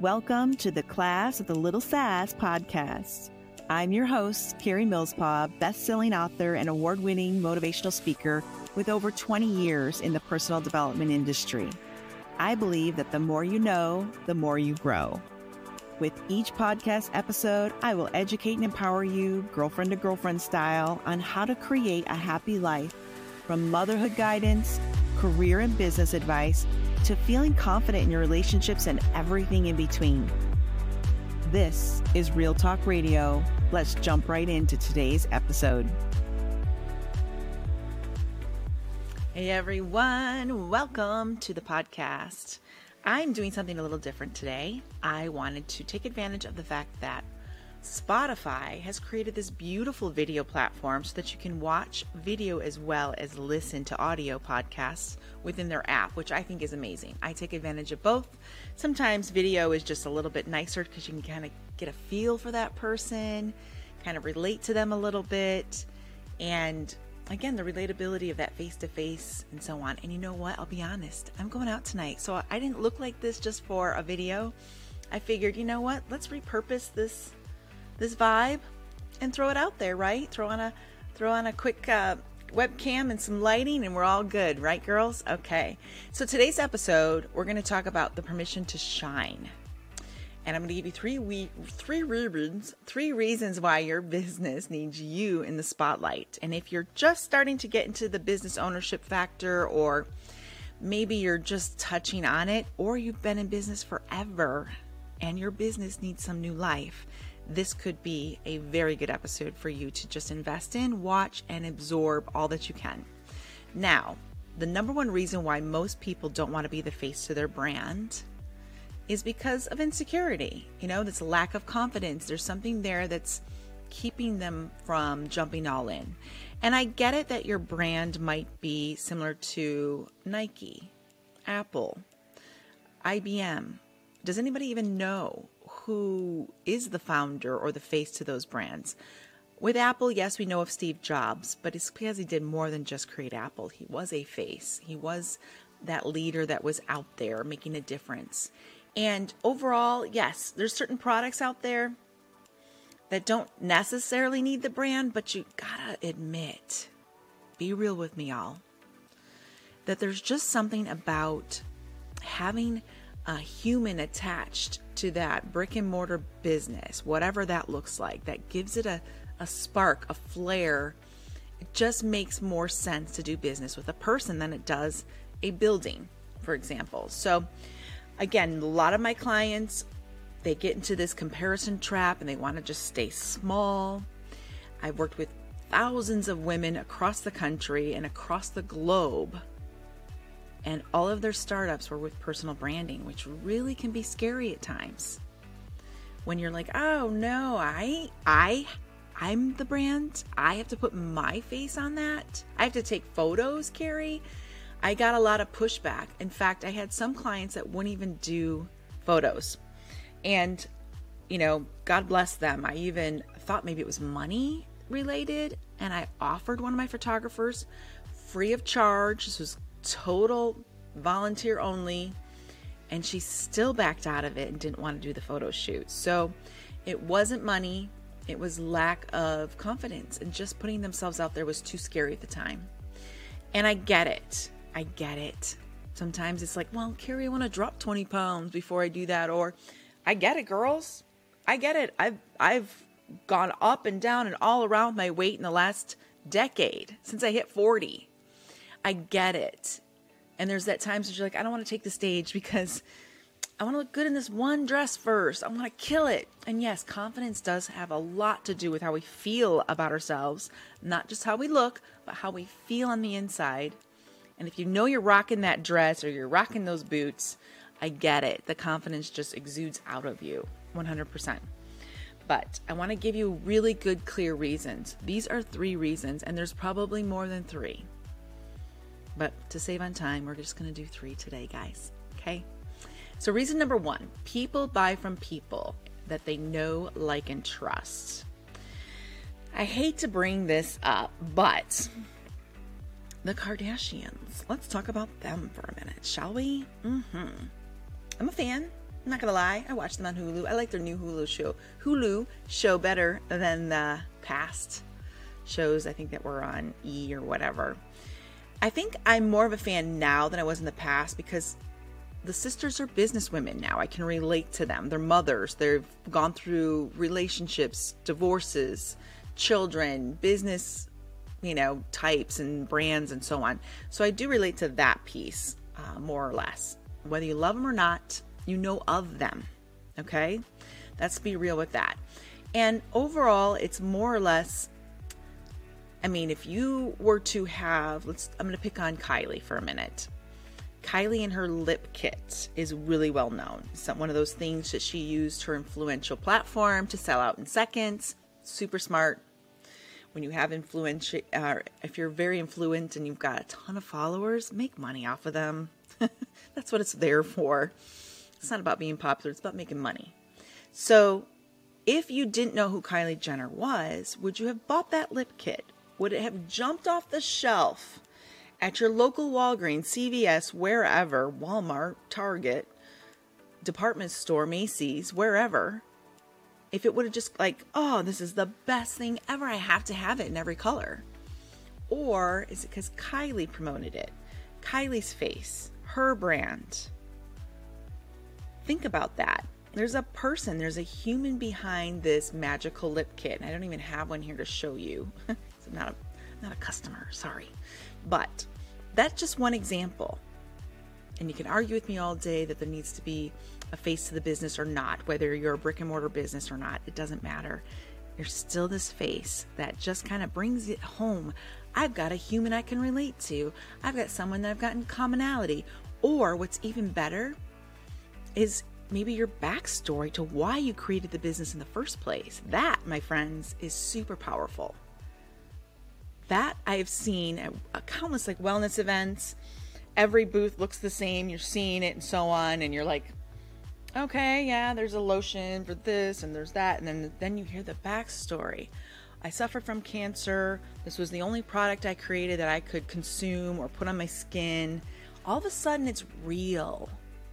Welcome to the Class of the Little Sass podcast. I'm your host, Karie Millspaugh, best-selling author and award-winning motivational speaker with over 20 years in the personal development industry. I believe that the more you know, the more you grow. With each podcast episode, I will educate and empower you, girlfriend to girlfriend style, on how to create a happy life from motherhood guidance, career and business advice, to feeling confident in your relationships and everything in between. This is Real Talk Radio. Let's jump right into today's episode. Hey everyone, welcome to the podcast. I'm doing something a little different today. I wanted to take advantage of the fact that Spotify has created this beautiful video platform so that you can watch video as well as listen to audio podcasts within their app, which I think is amazing. I take advantage of both. Sometimes video is just a little bit nicer because you can kind of get a feel for that person, kind of relate to them a little bit, and again, the relatability of that face to face and so on. And you know what? I'll be honest, I'm going out tonight. So I didn't look like this just for a video. I figured, you know what? Let's repurpose this this vibe and throw it out there, right? Throw on a throw on a quick uh, webcam and some lighting and we're all good, right girls? Okay. So today's episode, we're going to talk about the permission to shine. And I'm going to give you three we- three reasons, three reasons why your business needs you in the spotlight. And if you're just starting to get into the business ownership factor or maybe you're just touching on it or you've been in business forever and your business needs some new life, this could be a very good episode for you to just invest in, watch, and absorb all that you can. Now, the number one reason why most people don't want to be the face to their brand is because of insecurity. You know, this lack of confidence. There's something there that's keeping them from jumping all in. And I get it that your brand might be similar to Nike, Apple, IBM. Does anybody even know who is the founder or the face to those brands. With Apple, yes, we know of Steve Jobs, but it's because he did more than just create Apple. He was a face, he was that leader that was out there making a difference. And overall, yes, there's certain products out there that don't necessarily need the brand, but you gotta admit, be real with me, y'all, that there's just something about having a human attached to that brick and mortar business, whatever that looks like, that gives it a, a spark, a flare. It just makes more sense to do business with a person than it does a building, for example. So, again, a lot of my clients they get into this comparison trap and they want to just stay small. I've worked with thousands of women across the country and across the globe and all of their startups were with personal branding, which really can be scary at times. When you're like, "Oh no, I I I'm the brand. I have to put my face on that. I have to take photos, Karie." I got a lot of pushback. In fact, I had some clients that wouldn't even do photos. And you know, God bless them. I even thought maybe it was money related and I offered one of my photographers free of charge. This was total volunteer only and she still backed out of it and didn't want to do the photo shoot. So it wasn't money, it was lack of confidence and just putting themselves out there was too scary at the time. And I get it. I get it. Sometimes it's like, well, Karie, I want to drop 20 pounds before I do that. Or I get it, girls. I get it. I've I've gone up and down and all around my weight in the last decade since I hit 40. I get it. And there's that times where you're like, I don't want to take the stage because I want to look good in this one dress first. I want to kill it. And yes, confidence does have a lot to do with how we feel about ourselves, not just how we look, but how we feel on the inside. And if you know you're rocking that dress or you're rocking those boots, I get it. The confidence just exudes out of you 100%. But I want to give you really good, clear reasons. These are three reasons, and there's probably more than three. But to save on time, we're just going to do three today, guys. Okay? So, reason number one people buy from people that they know, like, and trust. I hate to bring this up, but the Kardashians. Let's talk about them for a minute, shall we? Mm-hmm. I'm a fan. I'm not gonna lie, I watched them on Hulu. I like their new Hulu show. Hulu show better than the past shows I think that were on E or whatever. I think I'm more of a fan now than I was in the past because the sisters are businesswomen now. I can relate to them. They're mothers. They've gone through relationships, divorces, children, business, you know, types and brands and so on. So I do relate to that piece uh, more or less. Whether you love them or not, you know of them. Okay? Let's be real with that. And overall, it's more or less I mean, if you were to have, let's, I'm going to pick on Kylie for a minute. Kylie and her lip kit is really well known. It's one of those things that she used her influential platform to sell out in seconds. Super smart. When you have influence, uh, if you're very influent and you've got a ton of followers, make money off of them. That's what it's there for. It's not about being popular, it's about making money. So, if you didn't know who Kylie Jenner was, would you have bought that lip kit? Would it have jumped off the shelf at your local Walgreens, CVS, wherever, Walmart, Target, department store, Macy's, wherever? If it would have just like, oh, this is the best thing ever, I have to have it in every color. Or is it because Kylie promoted it? Kylie's face, her brand. Think about that. There's a person, there's a human behind this magical lip kit. I don't even have one here to show you. Not a not a customer, sorry. But that's just one example. And you can argue with me all day that there needs to be a face to the business or not, whether you're a brick and mortar business or not, it doesn't matter. There's still this face that just kind of brings it home. I've got a human I can relate to. I've got someone that I've got in commonality. Or what's even better is maybe your backstory to why you created the business in the first place. That, my friends, is super powerful that I've seen at uh, countless like wellness events. Every booth looks the same. You're seeing it and so on, and you're like, okay, yeah, there's a lotion for this and there's that, and then then you hear the backstory. I suffered from cancer. This was the only product I created that I could consume or put on my skin. All of a sudden, it's real.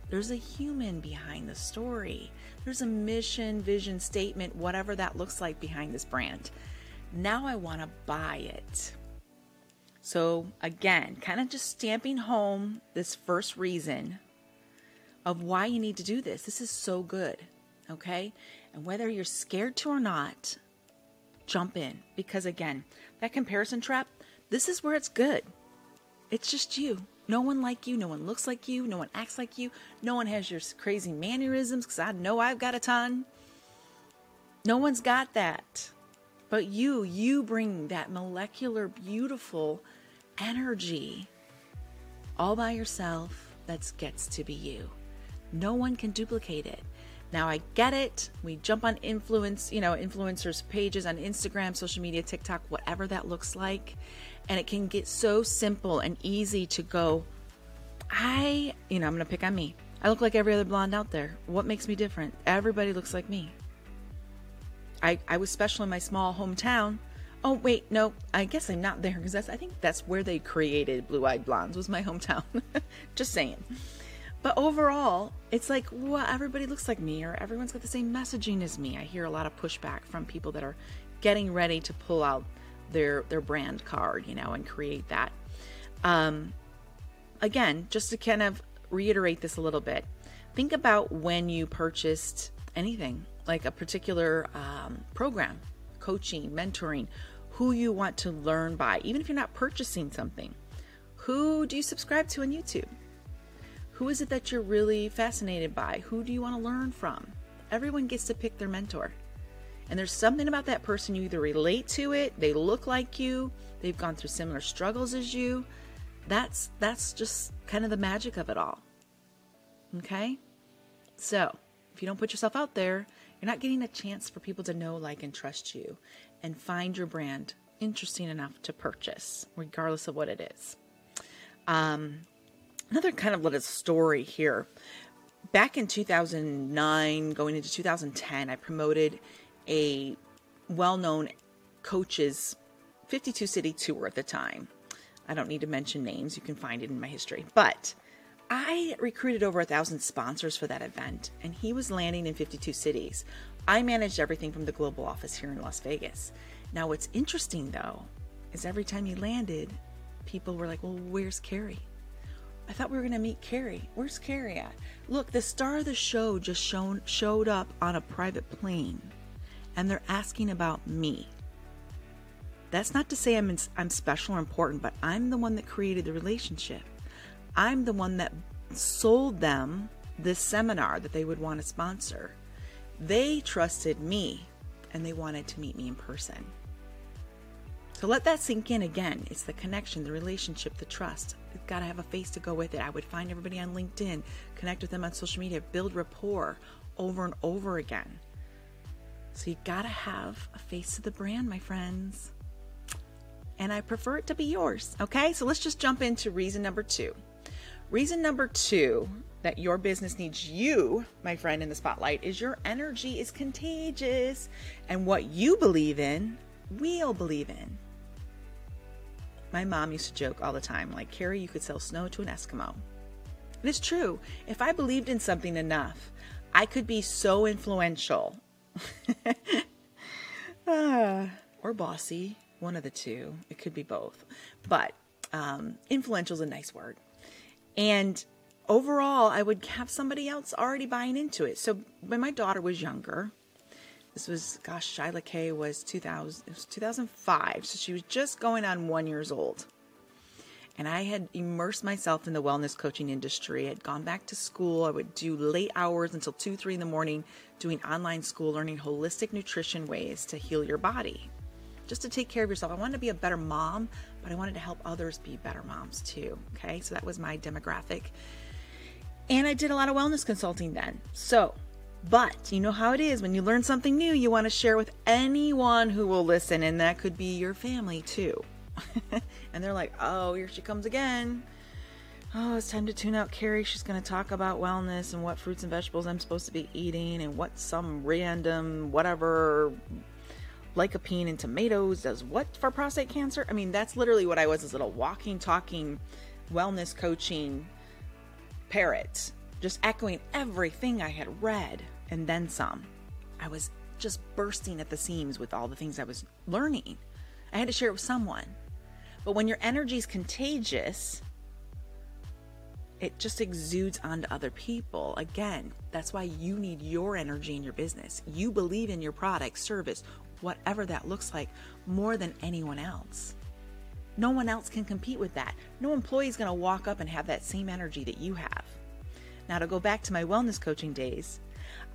There's a human behind the story. There's a mission, vision, statement, whatever that looks like behind this brand. Now I want to buy it. So, again, kind of just stamping home this first reason of why you need to do this. This is so good. Okay? And whether you're scared to or not, jump in. Because, again, that comparison trap, this is where it's good. It's just you. No one like you. No one looks like you. No one acts like you. No one has your crazy mannerisms because I know I've got a ton. No one's got that. But you, you bring that molecular, beautiful energy all by yourself that gets to be you. No one can duplicate it. Now I get it. We jump on influence, you know, influencers pages on Instagram, social media, TikTok, whatever that looks like, and it can get so simple and easy to go I, you know, I'm going to pick on me. I look like every other blonde out there. What makes me different? Everybody looks like me. I, I was special in my small hometown. Oh wait, no, I guess I'm not there because I think that's where they created Blue Eyed Blondes was my hometown. Just saying. But overall, it's like, well, everybody looks like me, or everyone's got the same messaging as me. I hear a lot of pushback from people that are getting ready to pull out their their brand card, you know, and create that. Um, again, just to kind of reiterate this a little bit, think about when you purchased anything like a particular um, program, coaching, mentoring, who you want to learn by, even if you're not purchasing something. Who do you subscribe to on YouTube? Who is it that you're really fascinated by? Who do you want to learn from? Everyone gets to pick their mentor. And there's something about that person you either relate to it, they look like you, they've gone through similar struggles as you. That's that's just kind of the magic of it all. Okay? So, if you don't put yourself out there, you're not getting a chance for people to know, like, and trust you and find your brand interesting enough to purchase, regardless of what it is. Um, another kind of little story here. Back in 2009, going into 2010, I promoted a well known coach's 52 city tour at the time. I don't need to mention names, you can find it in my history. But I recruited over a thousand sponsors for that event, and he was landing in 52 cities. I managed everything from the global office here in Las Vegas. Now, what's interesting though is every time he landed, people were like, Well, where's Karie? I thought we were going to meet Karie. Where's Karie at? Look, the star of the show just shown, showed up on a private plane and they're asking about me. That's not to say I'm, in, I'm special or important, but I'm the one that created the relationship. I'm the one that sold them this seminar that they would want to sponsor. They trusted me and they wanted to meet me in person. So let that sink in again. It's the connection, the relationship, the trust. You've got to have a face to go with it. I would find everybody on LinkedIn, connect with them on social media, build rapport over and over again. So you got to have a face to the brand, my friends. And I prefer it to be yours. Okay, so let's just jump into reason number two. Reason number two that your business needs you, my friend, in the spotlight is your energy is contagious. And what you believe in, we'll believe in. My mom used to joke all the time, like, Karie, you could sell snow to an Eskimo. It's true. If I believed in something enough, I could be so influential. ah, or bossy, one of the two. It could be both. But um, influential is a nice word. And overall, I would have somebody else already buying into it. So when my daughter was younger, this was, gosh, Shyla K was 2000, it was 2005. So she was just going on one years old. And I had immersed myself in the wellness coaching industry. I had gone back to school. I would do late hours until 2, 3 in the morning doing online school, learning holistic nutrition ways to heal your body, just to take care of yourself. I wanted to be a better mom, but I wanted to help others be better moms too. Okay, so that was my demographic. And I did a lot of wellness consulting then. So, but you know how it is when you learn something new, you want to share with anyone who will listen, and that could be your family too. and they're like, oh, here she comes again. Oh, it's time to tune out Karie. She's going to talk about wellness and what fruits and vegetables I'm supposed to be eating and what some random whatever lycopene in tomatoes does what for prostate cancer. I mean, that's literally what I was this little walking, talking, wellness coaching parrot, just echoing everything I had read and then some. I was just bursting at the seams with all the things I was learning. I had to share it with someone. But when your energy is contagious, it just exudes onto other people. Again, that's why you need your energy in your business. You believe in your product, service, whatever that looks like, more than anyone else. No one else can compete with that. No employee is going to walk up and have that same energy that you have. Now, to go back to my wellness coaching days,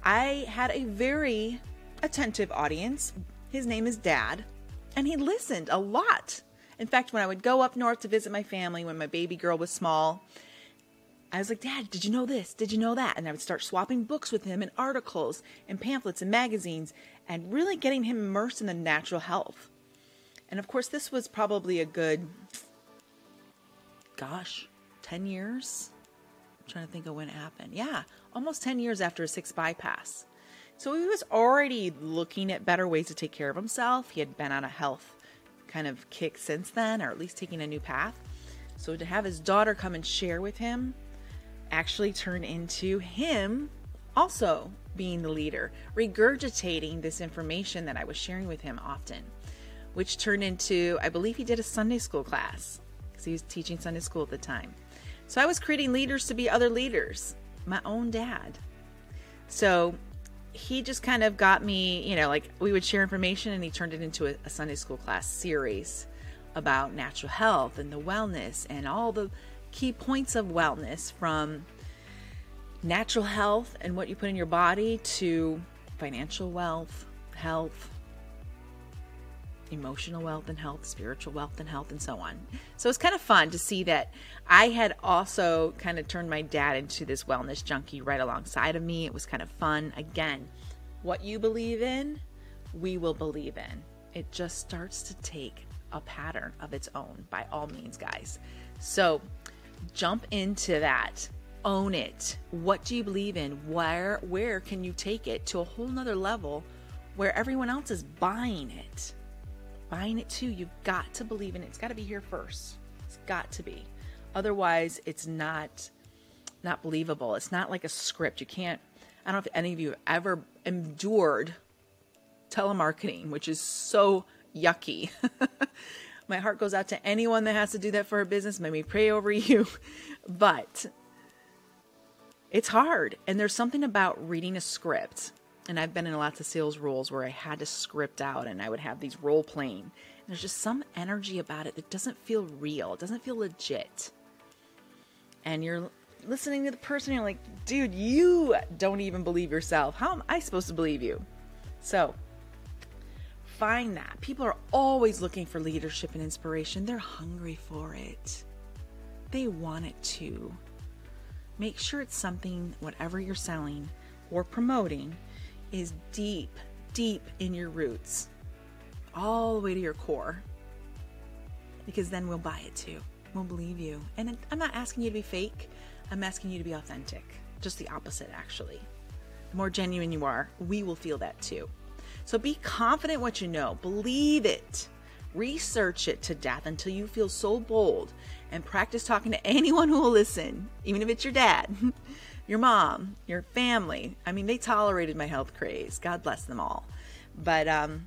I had a very attentive audience. His name is Dad, and he listened a lot. In fact, when I would go up north to visit my family when my baby girl was small, I was like, Dad, did you know this? Did you know that? And I would start swapping books with him and articles and pamphlets and magazines and really getting him immersed in the natural health. And of course, this was probably a good, gosh, 10 years? I'm trying to think of when it happened. Yeah, almost 10 years after a six bypass. So he was already looking at better ways to take care of himself. He had been on a health kind of kick since then, or at least taking a new path. So to have his daughter come and share with him actually turned into him also being the leader, regurgitating this information that I was sharing with him often, which turned into, I believe he did a Sunday school class because he was teaching Sunday school at the time. So I was creating leaders to be other leaders, my own dad. So he just kind of got me, you know, like we would share information and he turned it into a, a Sunday school class series about natural health and the wellness and all the key points of wellness from natural health and what you put in your body to financial wealth, health, emotional wealth and health, spiritual wealth and health, and so on. So it's kind of fun to see that I had also kind of turned my dad into this wellness junkie right alongside of me. It was kind of fun. Again, what you believe in, we will believe in. It just starts to take a pattern of its own by all means, guys. So jump into that own it what do you believe in where where can you take it to a whole nother level where everyone else is buying it buying it too you've got to believe in it it's got to be here first it's got to be otherwise it's not not believable. It's not like a script. You can't, I don't know if any of you have ever endured telemarketing, which is so yucky. My heart goes out to anyone that has to do that for a business. May me pray over you. But it's hard. And there's something about reading a script. And I've been in lots of sales roles where I had to script out and I would have these role playing. And there's just some energy about it that doesn't feel real, it doesn't feel legit. And you're listening to the person, you're like, dude, you don't even believe yourself. How am I supposed to believe you? So find that. People are always looking for leadership and inspiration, they're hungry for it. They want it too. Make sure it's something, whatever you're selling or promoting, is deep, deep in your roots, all the way to your core. Because then we'll buy it too. We'll believe you. And I'm not asking you to be fake, I'm asking you to be authentic. Just the opposite, actually. The more genuine you are, we will feel that too. So be confident what you know, believe it. Research it to death until you feel so bold and practice talking to anyone who will listen, even if it's your dad, your mom, your family. I mean, they tolerated my health craze. God bless them all. But um,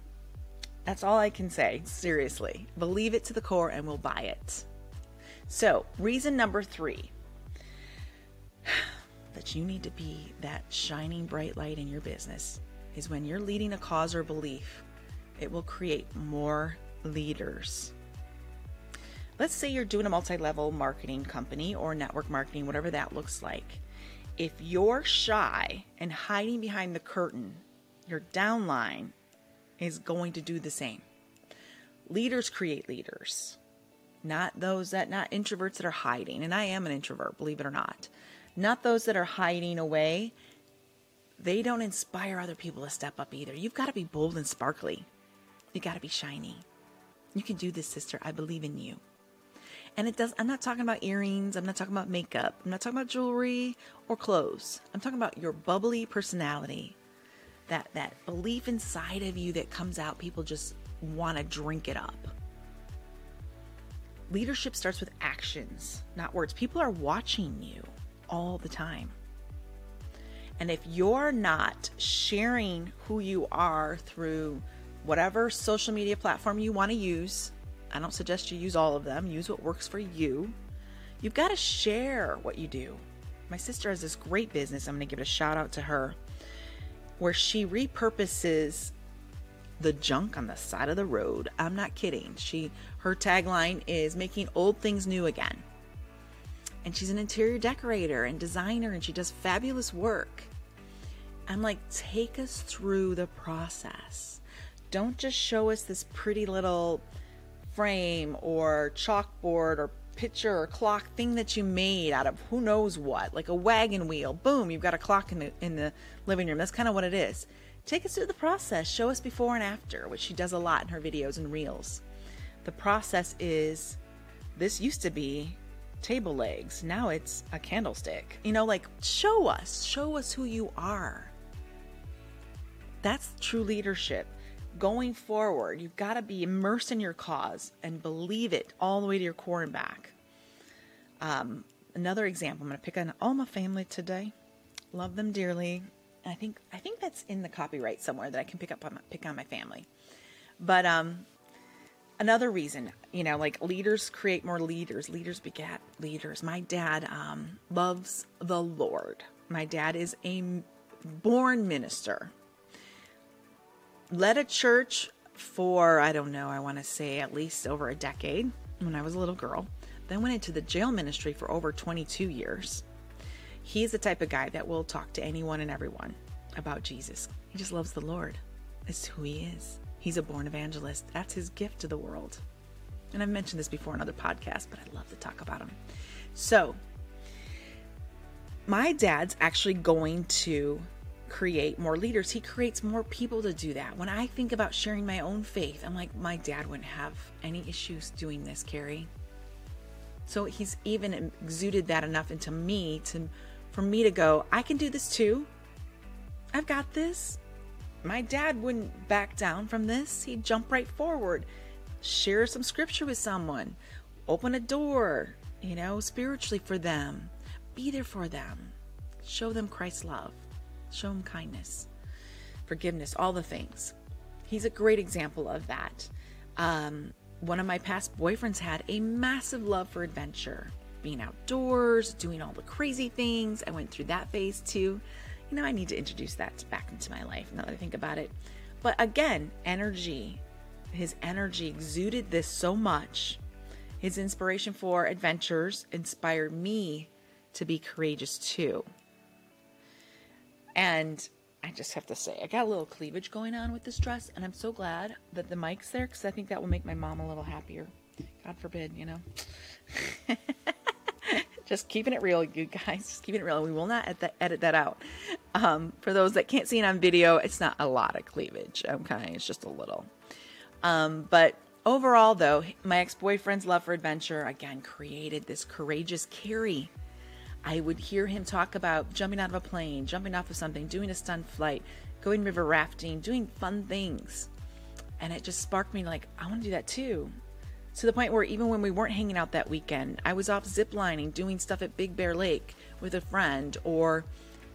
that's all I can say, seriously. Believe it to the core and we'll buy it. So, reason number three that you need to be that shining bright light in your business is when you're leading a cause or belief, it will create more leaders. Let's say you're doing a multi level marketing company or network marketing, whatever that looks like. If you're shy and hiding behind the curtain, your downline is going to do the same. Leaders create leaders, not those that, not introverts that are hiding. And I am an introvert, believe it or not. Not those that are hiding away. They don't inspire other people to step up either. You've got to be bold and sparkly. You got to be shiny. You can do this, sister. I believe in you. And it does I'm not talking about earrings, I'm not talking about makeup, I'm not talking about jewelry or clothes. I'm talking about your bubbly personality. That that belief inside of you that comes out, people just want to drink it up. Leadership starts with actions, not words. People are watching you all the time. And if you're not sharing who you are through whatever social media platform you want to use. I don't suggest you use all of them, use what works for you. You've got to share what you do. My sister has this great business. I'm going to give a shout out to her where she repurposes the junk on the side of the road. I'm not kidding. She her tagline is making old things new again. And she's an interior decorator and designer and she does fabulous work. I'm like, take us through the process don't just show us this pretty little frame or chalkboard or picture or clock thing that you made out of who knows what, like a wagon wheel. Boom, you've got a clock in the in the living room. That's kind of what it is. Take us through the process. Show us before and after, which she does a lot in her videos and reels. The process is this used to be table legs. Now it's a candlestick. You know, like show us, show us who you are. That's true leadership going forward, you've got to be immersed in your cause and believe it all the way to your core and back. Um, another example, I'm going to pick on all my family today. Love them dearly. I think I think that's in the copyright somewhere that I can pick up on my, pick on my family. But um, another reason, you know, like leaders create more leaders. Leaders beget leaders. My dad um, loves the Lord. My dad is a born minister led a church for, I don't know, I want to say at least over a decade when I was a little girl. Then went into the jail ministry for over 22 years. He's the type of guy that will talk to anyone and everyone about Jesus. He just loves the Lord. It's who he is. He's a born evangelist. That's his gift to the world. And I've mentioned this before in other podcasts, but I love to talk about him. So, my dad's actually going to create more leaders. He creates more people to do that. When I think about sharing my own faith, I'm like, my dad wouldn't have any issues doing this, Karie. So he's even exuded that enough into me to for me to go, I can do this too. I've got this. My dad wouldn't back down from this. He'd jump right forward, share some scripture with someone, open a door, you know, spiritually for them, Be there for them. Show them Christ's love. Show him kindness, forgiveness, all the things. He's a great example of that. Um, one of my past boyfriends had a massive love for adventure, being outdoors, doing all the crazy things. I went through that phase too. You know, I need to introduce that back into my life now that I think about it. But again, energy. His energy exuded this so much. His inspiration for adventures inspired me to be courageous too. And I just have to say, I got a little cleavage going on with this dress, and I'm so glad that the mic's there because I think that will make my mom a little happier. God forbid, you know. just keeping it real, you guys. Just keeping it real. We will not edit, edit that out. Um, for those that can't see it on video, it's not a lot of cleavage. Okay, it's just a little. Um, but overall, though, my ex boyfriend's love for adventure again created this courageous Karie I would hear him talk about jumping out of a plane, jumping off of something, doing a stunt flight, going river rafting, doing fun things. And it just sparked me like, I want to do that too. To the point where even when we weren't hanging out that weekend, I was off ziplining, doing stuff at Big Bear Lake with a friend, or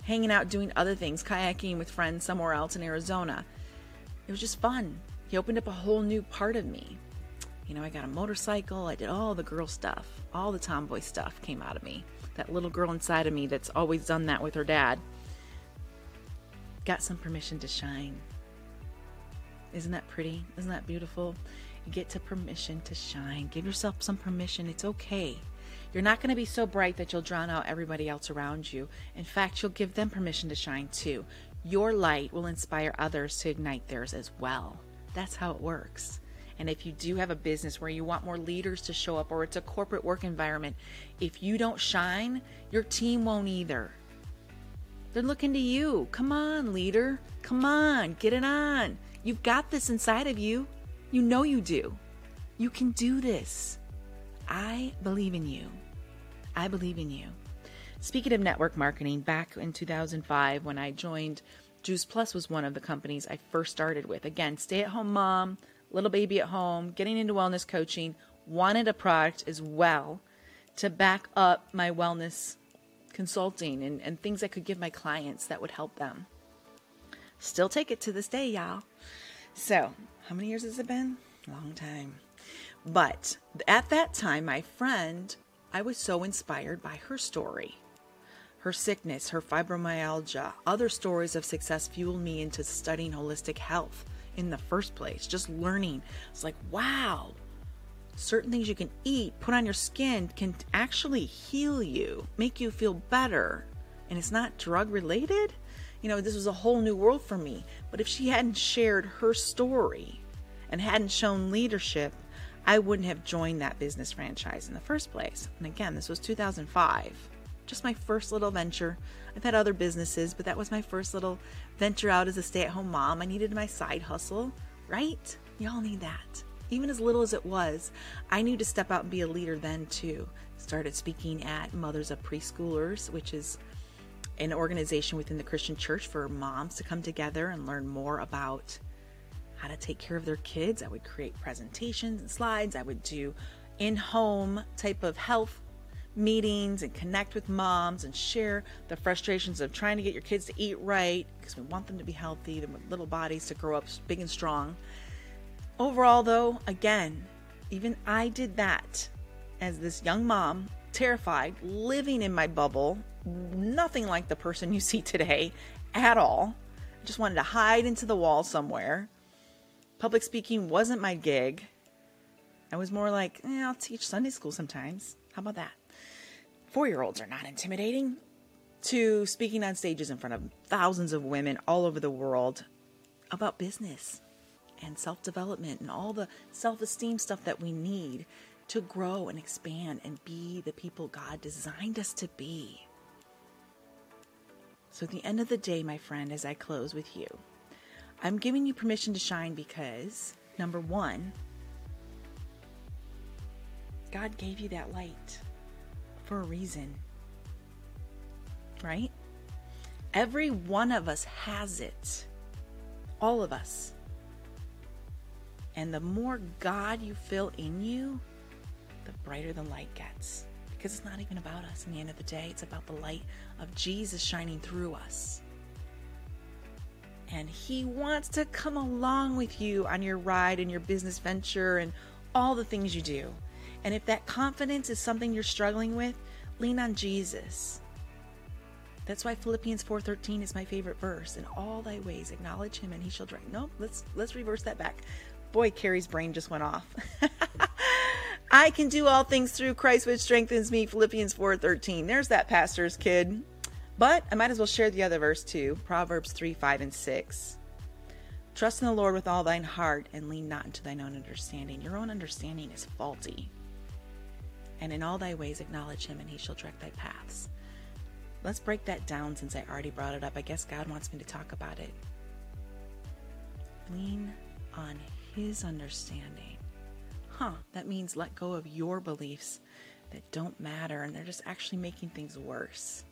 hanging out doing other things, kayaking with friends somewhere else in Arizona. It was just fun. He opened up a whole new part of me. You know, I got a motorcycle, I did all the girl stuff, all the tomboy stuff came out of me that little girl inside of me that's always done that with her dad, got some permission to shine. Isn't that pretty? Isn't that beautiful? You get to permission to shine. Give yourself some permission. It's okay. You're not going to be so bright that you'll drown out everybody else around you. In fact, you'll give them permission to shine too. Your light will inspire others to ignite theirs as well. That's how it works. And if you do have a business where you want more leaders to show up or it's a corporate work environment, if you don't shine, your team won't either. They're looking to you. Come on, leader. Come on, get it on. You've got this inside of you. You know you do. You can do this. I believe in you. I believe in you. Speaking of network marketing, back in 2005 when I joined, Juice Plus was one of the companies I first started with. Again, stay at home mom, little baby at home, getting into wellness coaching, wanted a product as well to back up my wellness consulting and, and things I could give my clients that would help them. Still take it to this day, y'all. So, how many years has it been? Long time. But at that time, my friend, I was so inspired by her story. Her sickness, her fibromyalgia, other stories of success fueled me into studying holistic health in the first place. Just learning. It's like, wow, certain things you can eat, put on your skin can actually heal you, make you feel better. And it's not drug related. You know, this was a whole new world for me. But if she hadn't shared her story and hadn't shown leadership, I wouldn't have joined that business franchise in the first place. And again, this was 2005 just my first little venture. I've had other businesses, but that was my first little venture out as a stay at home mom. I needed my side hustle, right? Y'all need that. Even as little as it was, I knew to step out and be a leader then too. Started speaking at Mothers of Preschoolers, which is an organization within the Christian church for moms to come together and learn more about how to take care of their kids. I would create presentations and slides. I would do in home type of health meetings and connect with moms and share the frustrations of trying to get your kids to eat right because we want them to be healthy, their little bodies to grow up big and strong. Overall, though, again, even I did that as this young mom, terrified, living in my bubble, nothing like the person you see today at all. I just wanted to hide into the wall somewhere. Public speaking wasn't my gig. I was more like, eh, I'll teach Sunday school sometimes. How about that? Four year olds are not intimidating, to speaking on stages in front of thousands of women all over the world about business and self development and all the self esteem stuff that we need to grow and expand and be the people God designed us to be. So, at the end of the day, my friend, as I close with you, I'm giving you permission to shine because, number one, God gave you that light for a reason. Right? Every one of us has it. All of us. And the more God you feel in you, the brighter the light gets. because it's not even about us in the end of the day. It's about the light of Jesus shining through us. And He wants to come along with you on your ride and your business venture and all the things you do. And if that confidence is something you're struggling with, lean on Jesus. That's why Philippians 4:13 is my favorite verse. In all thy ways acknowledge him and he shall direct. No, let's let's reverse that back. Boy, Karie's brain just went off. I can do all things through Christ which strengthens me. Philippians 4:13. There's that pastor's kid. But I might as well share the other verse too. Proverbs 3, 5, and 6. Trust in the Lord with all thine heart and lean not into thine own understanding. Your own understanding is faulty. And in all thy ways acknowledge him, and he shall direct thy paths. Let's break that down since I already brought it up. I guess God wants me to talk about it. Lean on his understanding. Huh, that means let go of your beliefs that don't matter and they're just actually making things worse.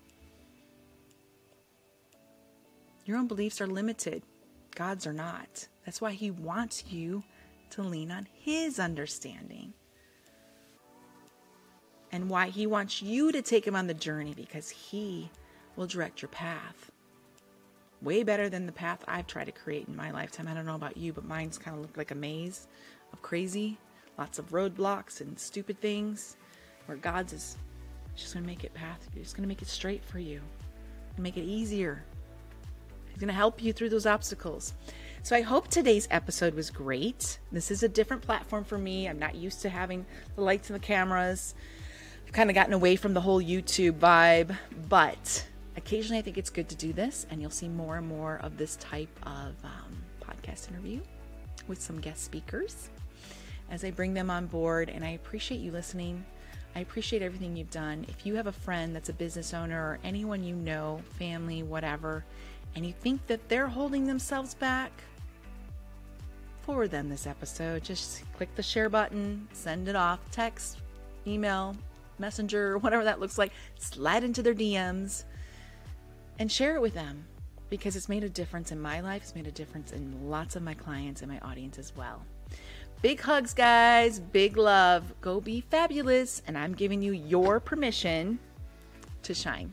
Your own beliefs are limited, God's are not. That's why He wants you to lean on His understanding. And why He wants you to take Him on the journey because He will direct your path. Way better than the path I've tried to create in my lifetime. I don't know about you, but mine's kind of looked like a maze of crazy, lots of roadblocks and stupid things. Where God's is just going to make it path. He's going to make it straight for you, and make it easier He's going to help you through those obstacles. So I hope today's episode was great. This is a different platform for me. I'm not used to having the lights and the cameras. I've kind of gotten away from the whole YouTube vibe, but occasionally I think it's good to do this, and you'll see more and more of this type of um, podcast interview with some guest speakers as I bring them on board. And I appreciate you listening. I appreciate everything you've done. If you have a friend that's a business owner or anyone you know, family, whatever, and you think that they're holding themselves back, forward them this episode. Just click the share button, send it off, text, email, messenger, whatever that looks like, slide into their DMs and share it with them because it's made a difference in my life. It's made a difference in lots of my clients and my audience as well. Big hugs, guys. Big love. Go be fabulous. And I'm giving you your permission to shine.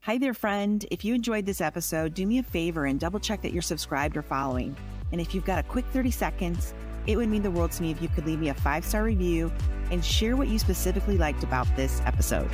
Hi there, friend. If you enjoyed this episode, do me a favor and double check that you're subscribed or following. And if you've got a quick 30 seconds, it would mean the world to me if you could leave me a five star review and share what you specifically liked about this episode.